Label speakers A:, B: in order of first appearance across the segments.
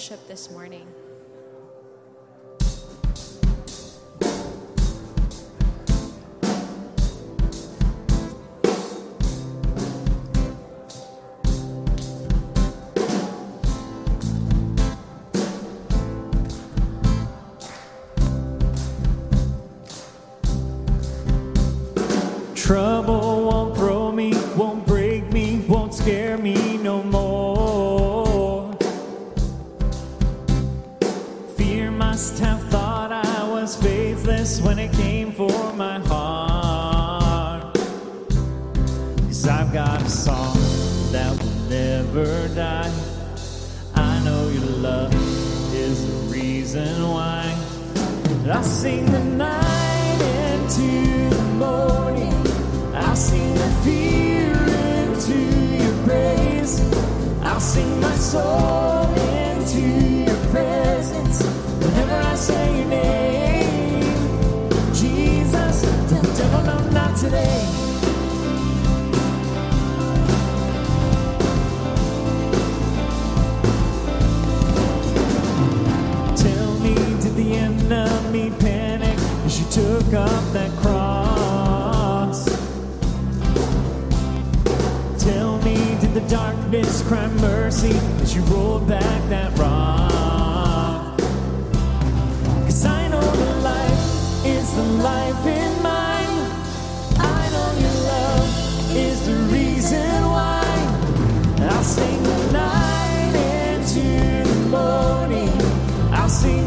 A: worship this morning.
B: Took up that cross? Tell me, did the darkness cry mercy as you rolled back that rock? Cause I know the life is the life in mine. I know your love is the reason why. And I'll sing the night into the morning. I'll sing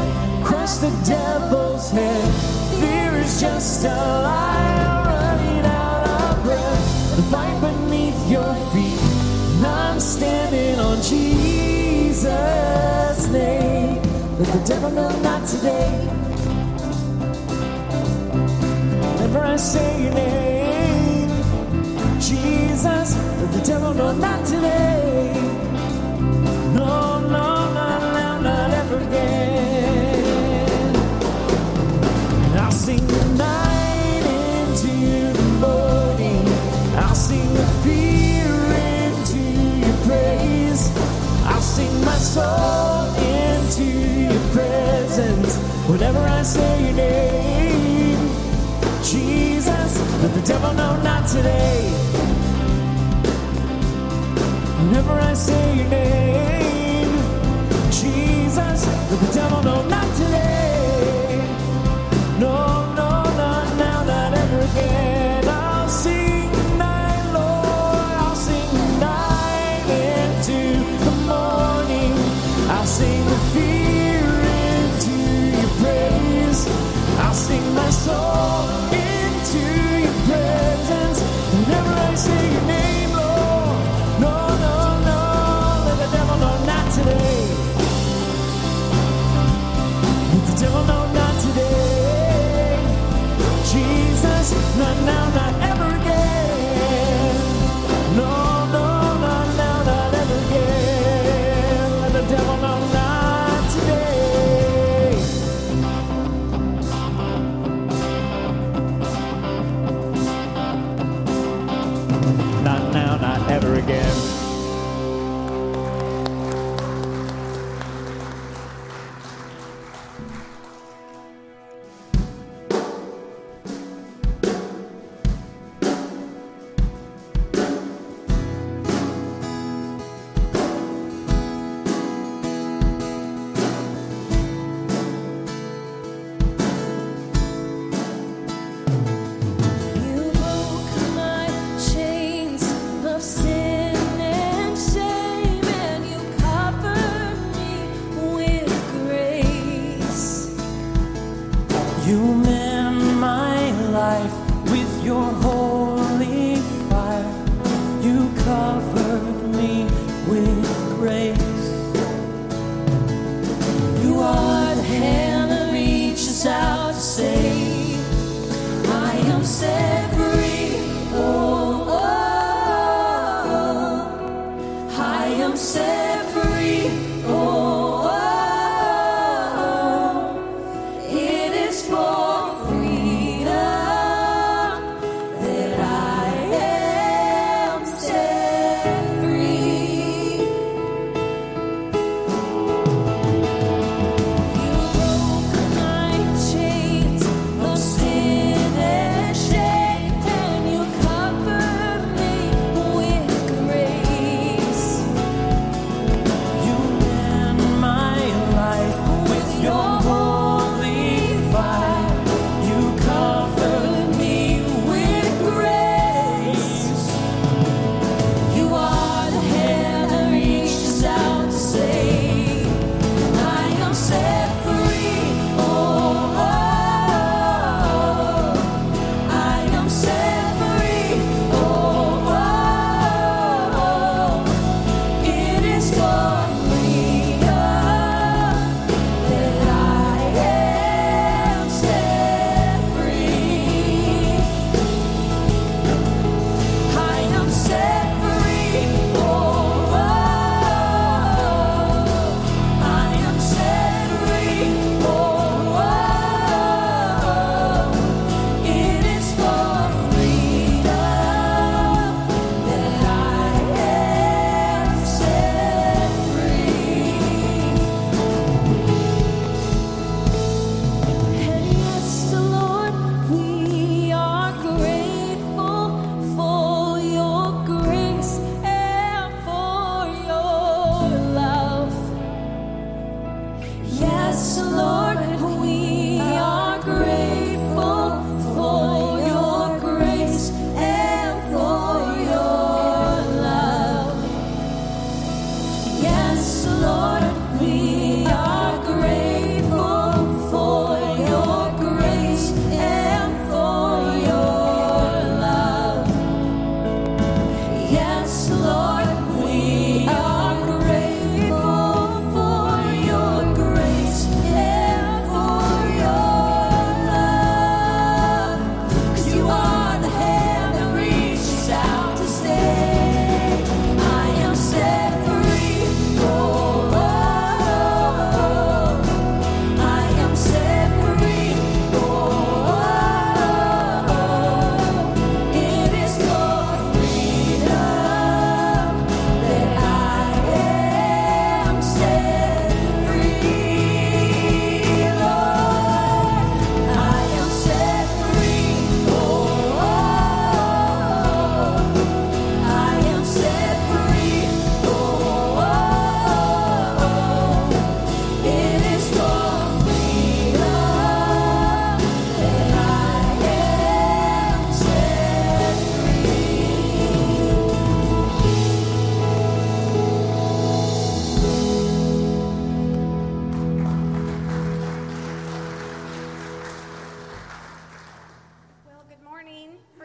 B: the devil's head. Fear is just a lie, running out of breath. The fight beneath your feet, and I'm standing on Jesus' name. Let the devil know not today. Whenever I say your name, Jesus, let the devil know not today. Soul into your presence. Whenever I say your name, Jesus, let the devil know not today. Whenever I say your name, Jesus, let the devil know not today. My soul into your presence. Whenever I say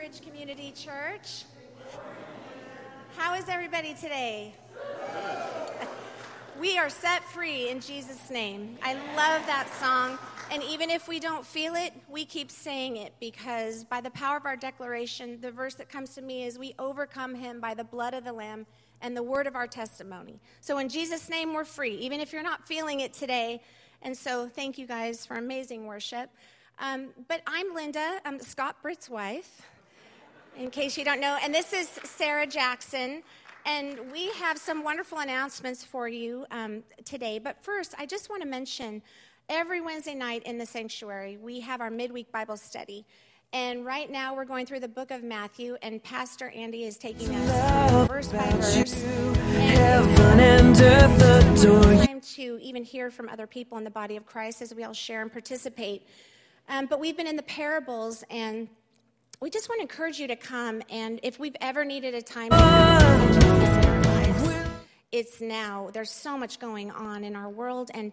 C: Bridge Community Church. How is everybody today? We are set free in Jesus' name. I love that song. And even if we don't feel it, we keep saying it because by the power of our declaration, the verse that comes to me is we overcome him by the blood of the Lamb and the word of our testimony. So in Jesus' name, we're free, even if you're not feeling it today. And so thank you guys for amazing worship. Um, but I'm Linda, I'm Scott Britt's wife in case you don't know. And this is Sarah Jackson. And we have some wonderful announcements for you um, today. But first, I just want to mention every Wednesday night in the sanctuary, we have our midweek Bible study. And right now, we're going through the book of Matthew, and Pastor Andy is taking us verse by verse.
A: Heaven and earth adore you.
C: time to even hear from other people in the body of Christ as we all share and participate. Um, but we've been in the parables, and we just want to encourage you to come. And if we've ever needed a time to hear Jesus in our lives, it's now. There's so much going on in our world, and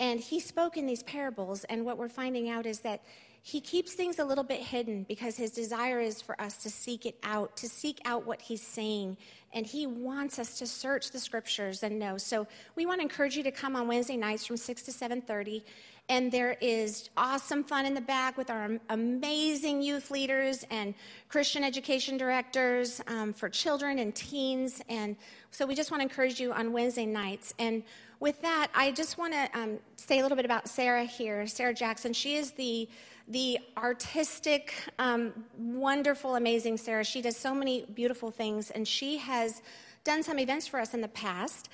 C: and he spoke in these parables. And what we're finding out is that he keeps things a little bit hidden because his desire is for us to seek it out, to seek out what he's saying, and He wants us to search the scriptures and know. So we want to encourage you to come on Wednesday nights from 6 to 7.30. And there is awesome fun in the back with our amazing youth leaders and Christian education directors um, for children and teens. And so we just want to encourage you on Wednesday nights. And with that, I just want to um, say a little bit about Sarah here, Sarah Jackson. She is the the artistic, um, wonderful, amazing Sarah. She does so many beautiful things, and she has done some events for us in the past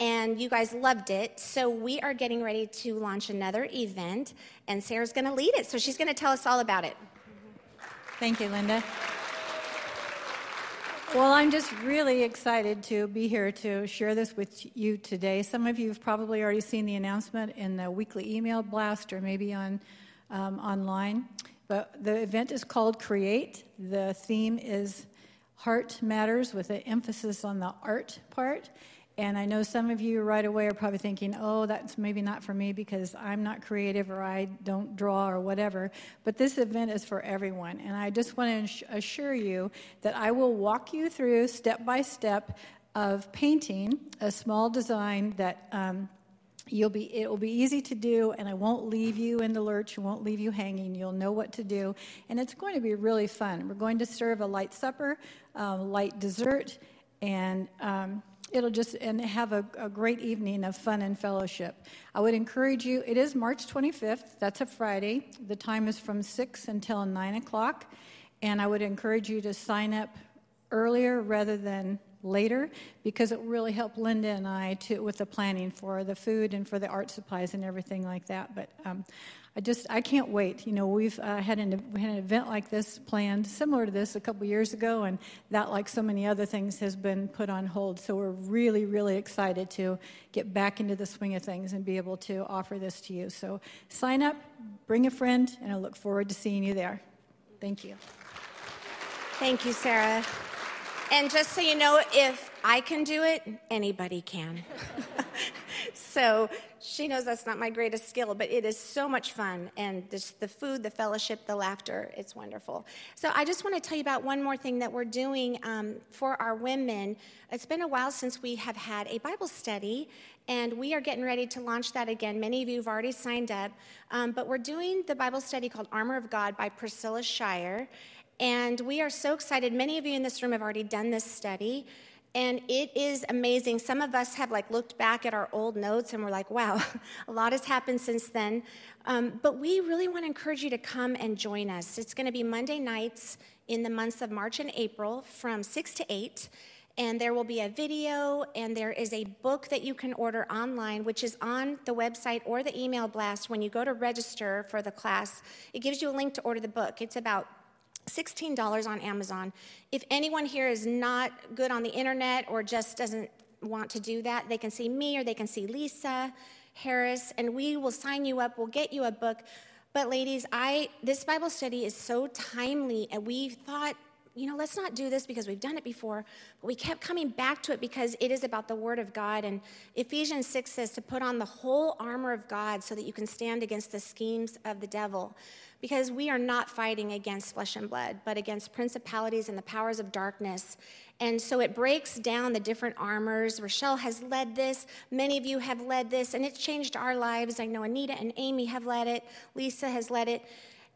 C: and you guys loved it. So we are getting ready to launch another event, and Sarah's going to lead it. So she's going to tell us all about it.
D: Thank you, Linda. Well, I'm just really excited to be here to share this with you today. Some of you have probably already seen the announcement in the weekly email blast or maybe on um, online. But the event is called Create. The theme is Heart Matters with an emphasis on the art part. And I know some of you right away are probably thinking, oh, that's maybe not for me because I'm not creative or I don't draw or whatever. But this event is for everyone. And I just want to assure you that I will walk you through step by step of painting a small design that. Um, you'll be it will be easy to do and i won't leave you in the lurch I won't leave you hanging. You'll know what to do and it's going to be really fun. We're going to serve a light supper um, light dessert and um, it'll just and have a, a, great evening of fun and fellowship. I would encourage you it is march 25th that's a friday. The time is from 6 until 9 o'clock and i would encourage you to sign up earlier rather than later because it really help linda and i to with the planning for the food and for the art supplies and everything like that but um, I just I can't wait. You know, we've uh, had an we had an event like this planned, similar to this, a couple years ago, and that, like so many other things, has been put on hold. So we're really, really excited to get back into the swing of things and be able to offer this to you. So sign up, bring a friend, and I look forward to seeing you there. Thank you.
C: Thank you, Sarah. And just so you know, if I can do it, anybody can. so she knows that's not my greatest skill, but it is so much fun. And this, the food, the fellowship, the laughter, it's wonderful. So I just want to tell you about one more thing that we're doing um, for our women. It's been a while since we have had a Bible study, and we are getting ready to launch that again. Many of you have already signed up, um, but we're doing the Bible study called Armor of God by Priscilla Shirer. And we are so excited. Many of you in this room have already done this study. And it is amazing. Some of us have like looked back at our old notes and we're like, wow, a lot has happened since then. Um, but we really want to encourage you to come and join us. It's going to be Monday nights in the months of March and April from 6 to 8. And there will be a video, and there is a book that you can order online, which is on the website or the email blast. When you go to register for the class, it gives you a link to order the book. It's about $16 on Amazon. If anyone here is not good on the internet or just doesn't want to do that, they can see me or they can see Lisa Harris, and we will sign you up. We'll get you a book. But ladies, I this Bible study is so timely, and we thought, you know, let's not do this because we've done it before. But we kept coming back to it because it is about the Word of God. And Ephesians 6 says to put on the whole armor of God so that you can stand against the schemes of the devil because we are not fighting against flesh and blood, but against principalities and the powers of darkness. And so it breaks down the different armors. Rochelle has led this. Many of you have led this, and it's changed our lives. I know Anita and Amy have led it, Lisa has led it.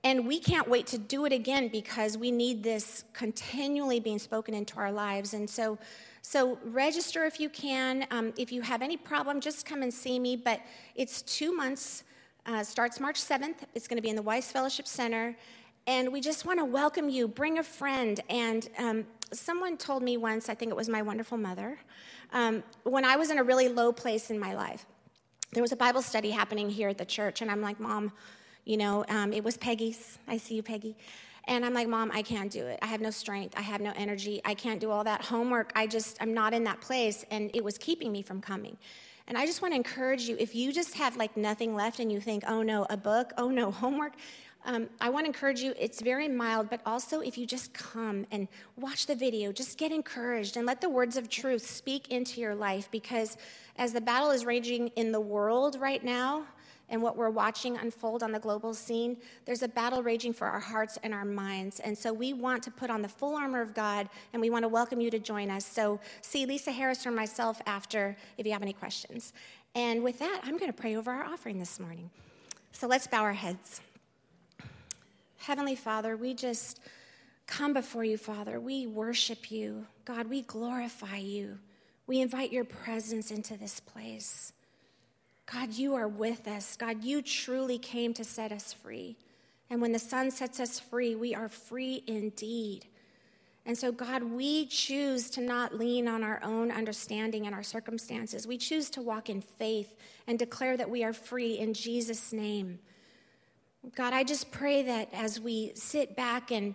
C: And we can't wait to do it again because we need this continually being spoken into our lives. And so, so register if you can. Um, if you have any problem, just come and see me. But it's two months uh, starts March 7th. It's going to be in the Weiss Fellowship Center. And we just want to welcome you. Bring a friend. And um, someone told me once, I think it was my wonderful mother, um, when I was in a really low place in my life, there was a Bible study happening here at the church. And I'm like, Mom, you know, um, it was Peggy's. I see you, Peggy. And I'm like, Mom, I can't do it. I have no strength. I have no energy. I can't do all that homework. I just, I'm not in that place. And it was keeping me from coming. And I just want to encourage you if you just have like nothing left and you think, oh no, a book, oh no, homework, um, I want to encourage you. It's very mild, but also if you just come and watch the video, just get encouraged and let the words of truth speak into your life because as the battle is raging in the world right now, and what we're watching unfold on the global scene, there's a battle raging for our hearts and our minds. And so we want to put on the full armor of God, and we want to welcome you to join us. So see Lisa Harris or myself after if you have any questions. And with that, I'm going to pray over our offering this morning. So let's bow our heads. Heavenly Father, we just come before you, Father. We worship you. God, we glorify you. We invite your presence into this place. God, you are with us. God, you truly came to set us free. And when the Son sets us free, we are free indeed. And so, God, we choose to not lean on our own understanding and our circumstances. We choose to walk in faith and declare that we are free in Jesus' name. God, I just pray that as we sit back and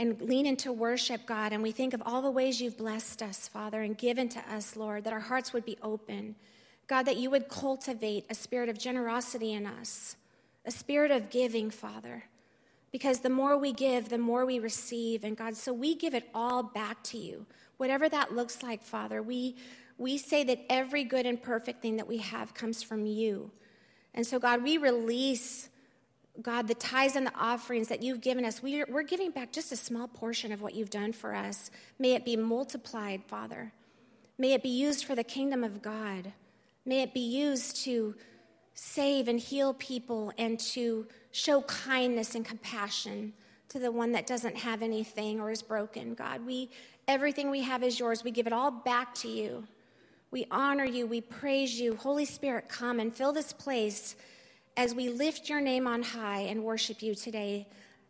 C: and lean into worship, God, and we think of all the ways you've blessed us, Father, and given to us, Lord, that our hearts would be open. God, that you would cultivate a spirit of generosity in us, a spirit of giving, Father. Because the more we give, the more we receive. And God, so we give it all back to you. Whatever that looks like, Father, we, we say that every good and perfect thing that we have comes from you. And so, God, we release, God, the tithes and the offerings that you've given us. We're, we're giving back just a small portion of what you've done for us. May it be multiplied, Father. May it be used for the kingdom of God. May it be used to save and heal people and to show kindness and compassion to the one that doesn't have anything or is broken. God, we everything we have is yours. We give it all back to you. We honor you, we praise you. Holy Spirit, come and fill this place as we lift your name on high and worship you today.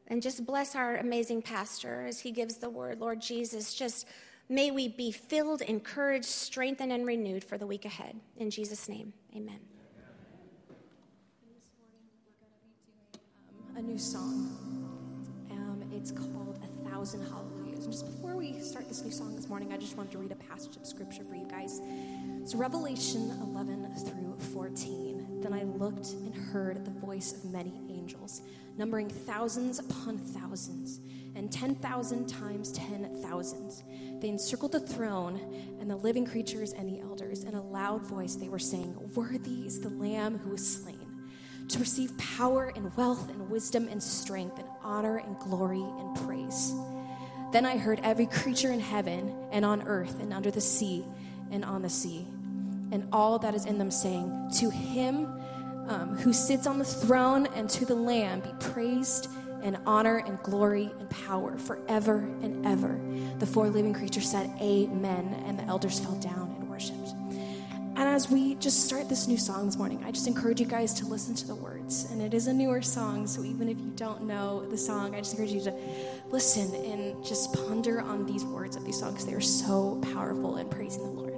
C: And just bless our amazing pastor as he gives the word. Lord Jesus, just may we be filled, encouraged, strengthened, and renewed for the week ahead. In Jesus' name, amen.
E: This morning we're gonna be doing um a new song. Um, it's called A Thousand Hallelujahs. And just before we start this new song this morning, I just wanted to read a passage of scripture for you guys. It's Revelation 11 through 14. Then I looked and heard the voice of many angels, numbering thousands upon thousands, and 10,000 times 10,000s. They encircled the throne and the living creatures and the elders. In a loud voice, they were saying, Worthy is the Lamb who was slain to receive power and wealth and wisdom and strength and honor and glory and praise. Then I heard every creature in heaven and on earth and under the sea and on the sea, and all that is in them saying, To him um, who sits on the throne and to the Lamb be praised and honor and glory and power forever and ever. The four living creatures said, Amen, and the elders fell down and worshiped. And as we just start this new song this morning, I just encourage you guys to listen to the words. And it is a newer song, so even if you don't know the song, I just encourage you to listen and just ponder on these words of these songs. They are so powerful in praising the Lord.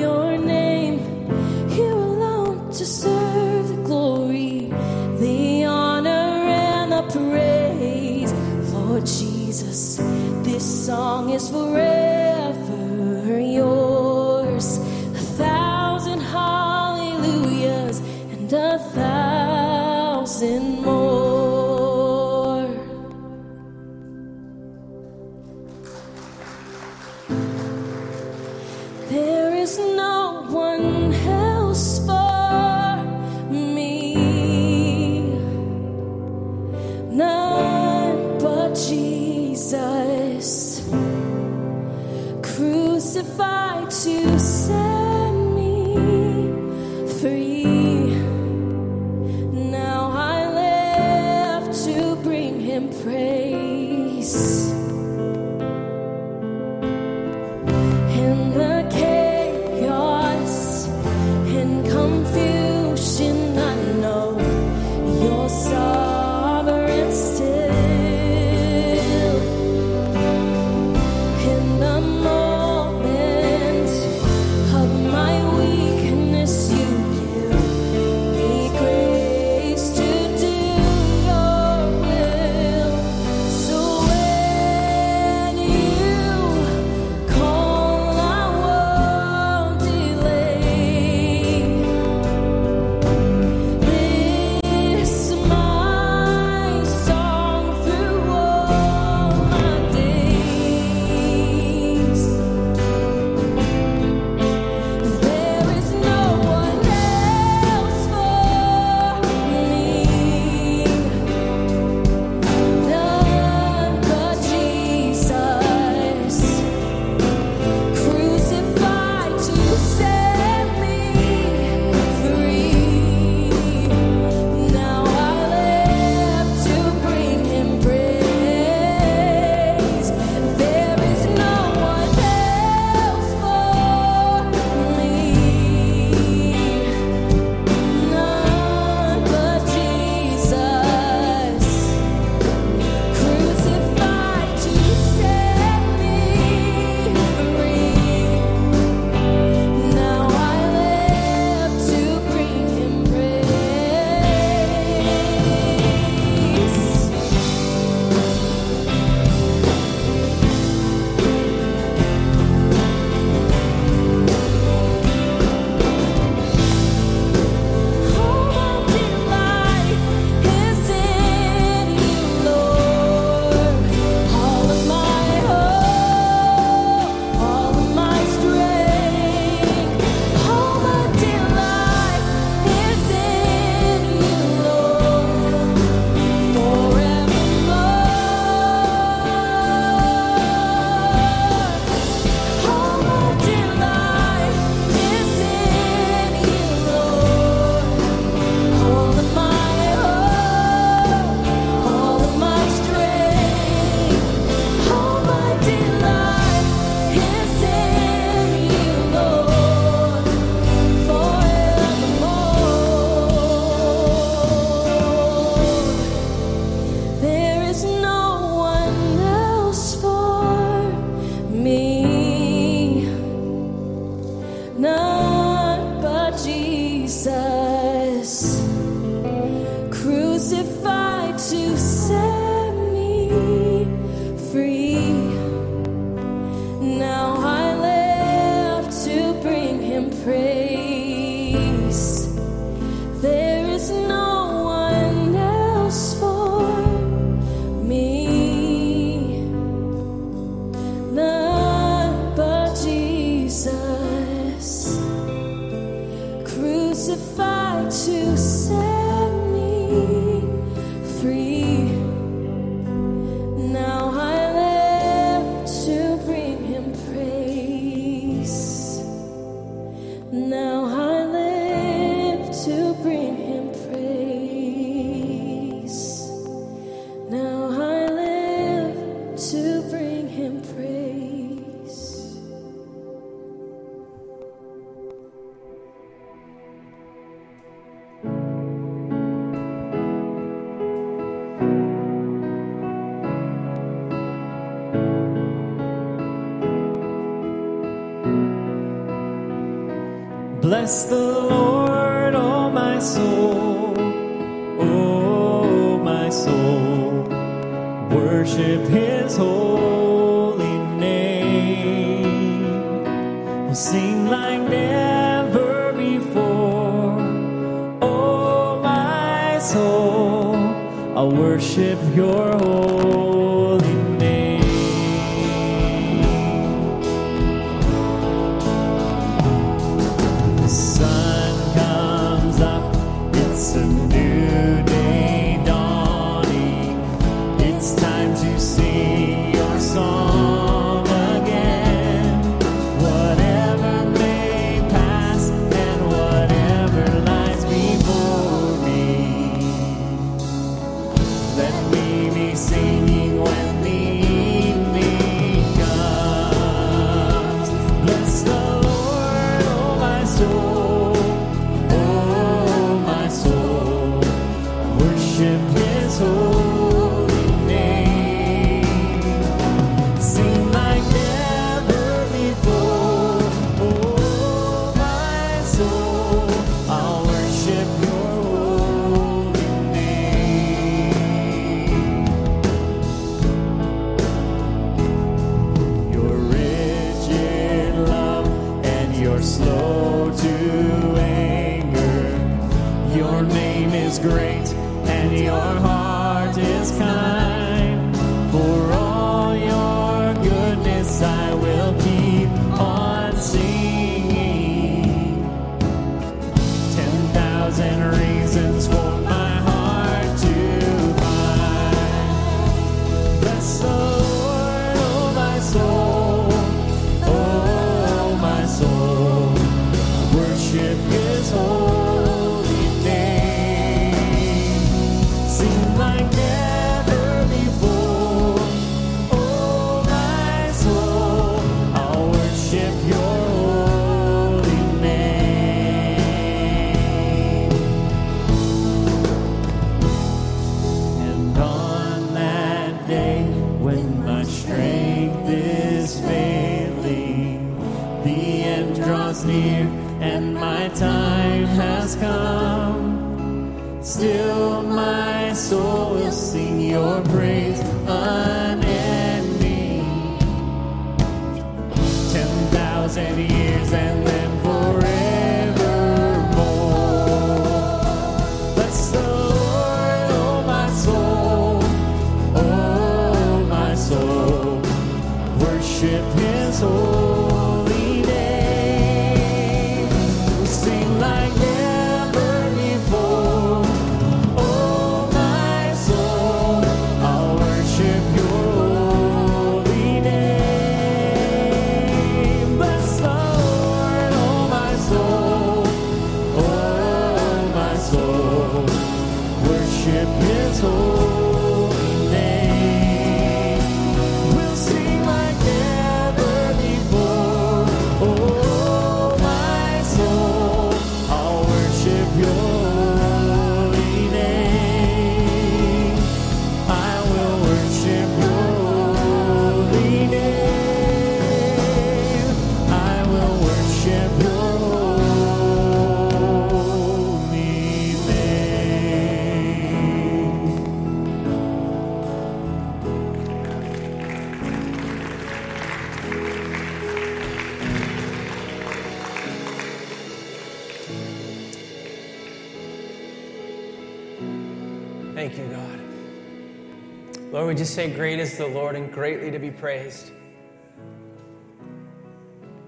E: your name. Here alone to serve the glory, the honor, and the praise. Lord Jesus, this song is forever.
B: Bless the Lord, oh my soul, oh my soul. Worship his holy name. Sing like never before. Oh my soul, I'll worship your holy near and my time has come. Still, my soul will sing your praise unending. Ten thousand years
F: We just say, Great is the Lord and greatly to be praised.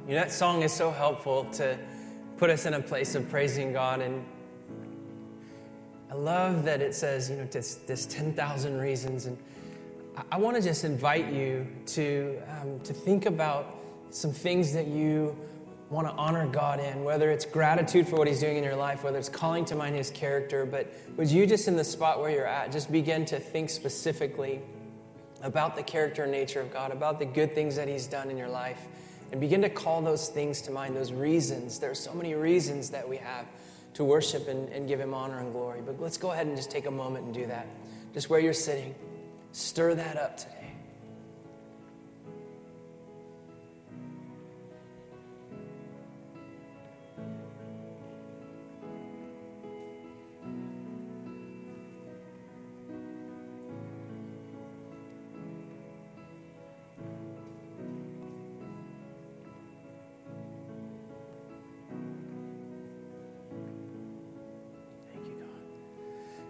F: You know, that song is so helpful to put us in a place of praising God. And I love that it says, you know, this, this 10,000 reasons. And I, I want to just invite you to, um, to think about some things that you want to honor God in, whether it's gratitude for what He's doing in your life, whether it's calling to mind His character. But would you just in the spot where you're at, just begin to think specifically about the character and nature of God, about the good things that He's done in your life, and begin to call those things to mind, those reasons. There are so many reasons that we have to worship and, and give Him honor and glory. But let's go ahead and just take a moment and do that. Just where you're sitting, stir that up today.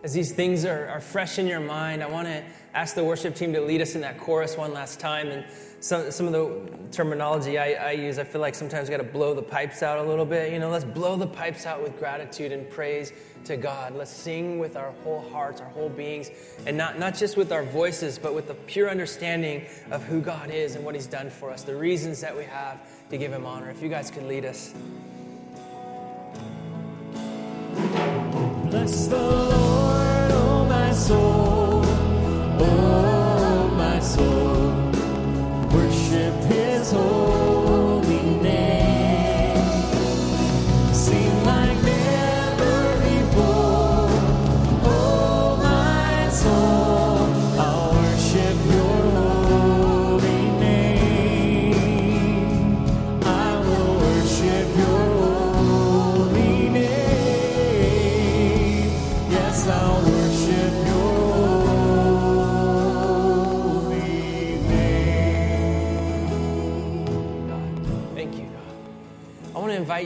F: As these things are, are fresh in your mind, I want to ask the worship team to lead us in that chorus one last time. And some, some of the terminology I, I use, I feel like sometimes we got to blow the pipes out a little bit. You know, let's blow the pipes out with gratitude and praise to God. Let's sing with our whole hearts, our whole beings, and not, not just with our voices, but with the pure understanding of who God is and what He's done for us, the reasons that we have to give Him honor. If you guys could lead us.
B: Bless the soul,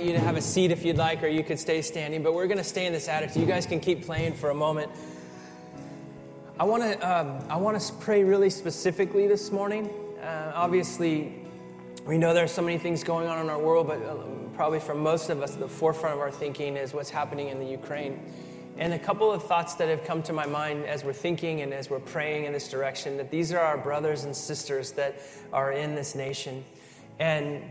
F: you to have a seat if you'd like, or you could stay standing, but we're going to stay in this attitude. You guys can keep playing for a moment. I want to, um, I want to pray really specifically this morning. Uh, obviously, we know there are so many things going on in our world, but uh, probably for most of us, the forefront of our thinking is what's happening in the Ukraine. And a couple of thoughts that have come to my mind as we're thinking and as we're praying in this direction that these are our brothers and sisters that are in this nation. And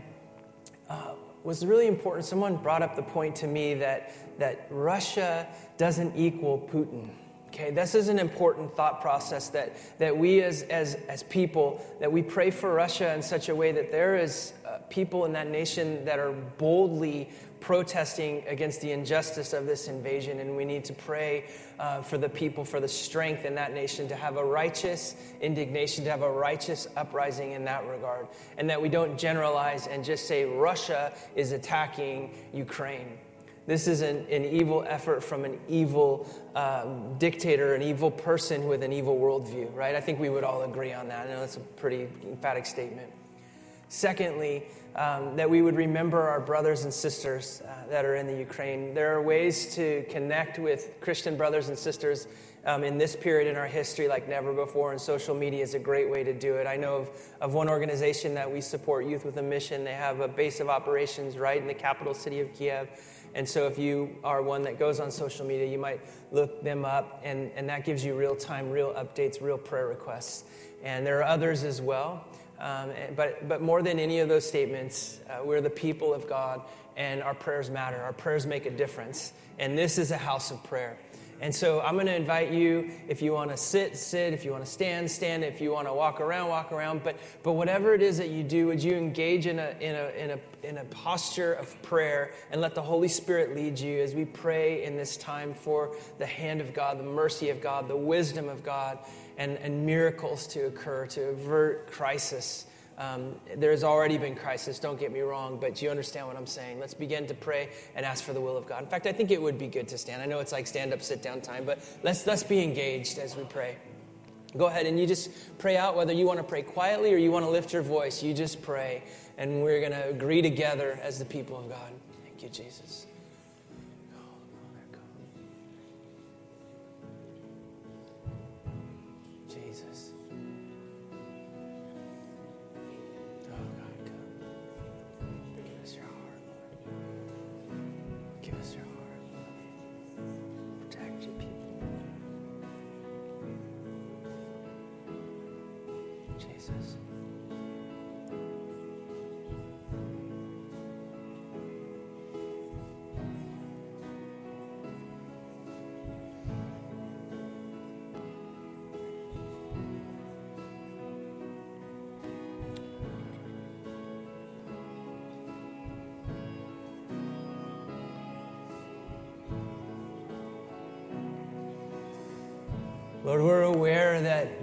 F: uh, was really important. Someone brought up the point to me that, that Russia doesn't equal Putin. Okay, this is an important thought process that, that we as, as, as people, that we pray for Russia in such a way that there is uh, people in that nation that are boldly protesting against the injustice of this invasion. And we need to pray uh, for the people, for the strength in that nation to have a righteous indignation, to have a righteous uprising in that regard. And that we don't generalize and just say Russia is attacking Ukraine. This is an, an evil effort from an evil um, dictator, an evil person with an evil worldview, right? I think we would all agree on that. I know that's a pretty emphatic statement. Secondly, um, that we would remember our brothers and sisters uh, that are in the Ukraine. There are ways to connect with Christian brothers and sisters um, in this period in our history like never before, and social media is a great way to do it. I know of, of one organization that we support, Youth with a Mission. They have a base of operations right in the capital city of Kiev. And so, if you are one that goes on social media, you might look them up, and, and that gives you real time, real updates, real prayer requests. And there are others as well. Um, but, but more than any of those statements, uh, we're the people of God, and our prayers matter. Our prayers make a difference. And this is a house of prayer. And so I'm going to invite you, if you want to sit, sit. If you want to stand, stand. If you want to walk around, walk around. But, but whatever it is that you do, would you engage in a, in, a, in, a, in a posture of prayer and let the Holy Spirit lead you as we pray in this time for the hand of God, the mercy of God, the wisdom of God, and, and miracles to occur to avert crisis. Um, there's already been crisis, don't get me wrong, but you understand what I'm saying. Let's begin to pray and ask for the will of God. In fact, I think it would be good to stand. I know it's like stand up, sit down time, but let's, let's be engaged as we pray. Go ahead and you just pray out whether you want to pray quietly or you want to lift your voice. You just pray, and we're going to agree together as the people of God. Thank you, Jesus. Jesus.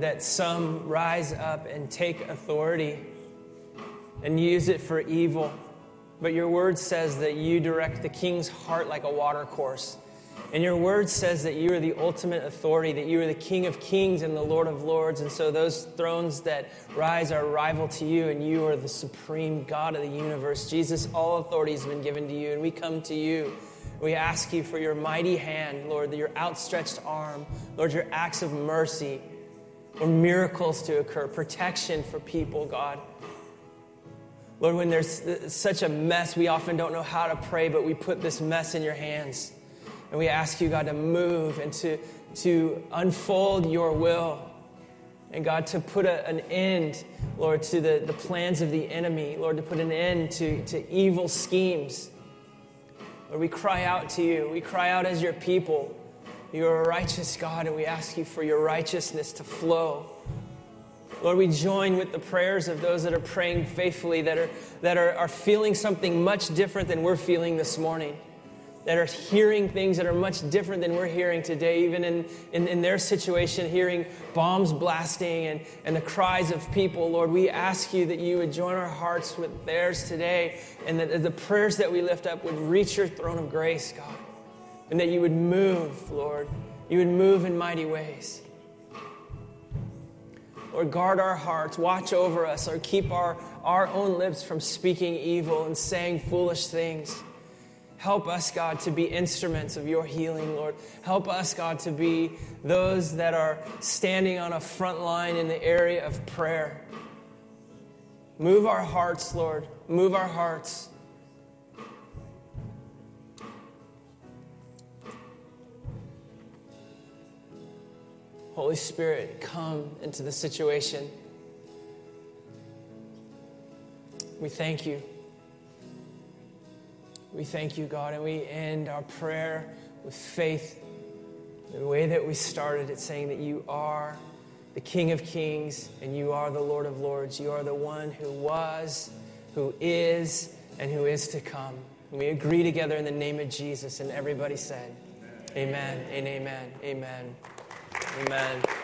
F: That, some rise up and take authority and use it for evil. But your word says that you direct the king's heart like a water course. And your word says that you are the ultimate authority, that you are the King of kings and the Lord of lords. And so those thrones that rise are rival to you, and you are the supreme God of the universe. Jesus, all authority has been given to you, and we come to you We ask you for your mighty hand, Lord, your outstretched arm, Lord, your acts of mercy, or miracles to occur, protection for people, God. Lord, when there's such a mess, we often don't know how to pray, but we put this mess in your hands. And we ask you, God, to move and to, to unfold your will. And God, to put a, an end, Lord, to the, the plans of the enemy. Lord, to put an end to, to evil schemes. Lord, we cry out to you. We cry out as your people. You're a righteous God, and we ask you for your righteousness to flow Lord, we join with the prayers of those that are praying faithfully, that are, that are, are feeling something much different than we're feeling this morning, that are hearing things that are much different than we're hearing today, even in, in, in their situation, hearing bombs blasting and, and the cries of people. Lord, we ask you that you would join our hearts with theirs today, and that the prayers that we lift up would reach your throne of grace, God, and that you would move, Lord. You would move in mighty ways. Lord, guard our hearts, watch over us, or keep our, our own lips from speaking evil and saying foolish things. Help us, God, to be instruments of your healing, Lord. Help us, God, to be those that are standing on a front line in the area of prayer. Move our hearts, Lord. Move our hearts. Holy Spirit, come into the situation. We thank you. We thank you, God, and we end our prayer with faith. The way that we started it, saying that you are the King of Kings and you are the Lord of Lords. You are the one who was, who is, and who is to come. And we agree together in the name of Jesus, and everybody said, Amen, amen and amen. Amen.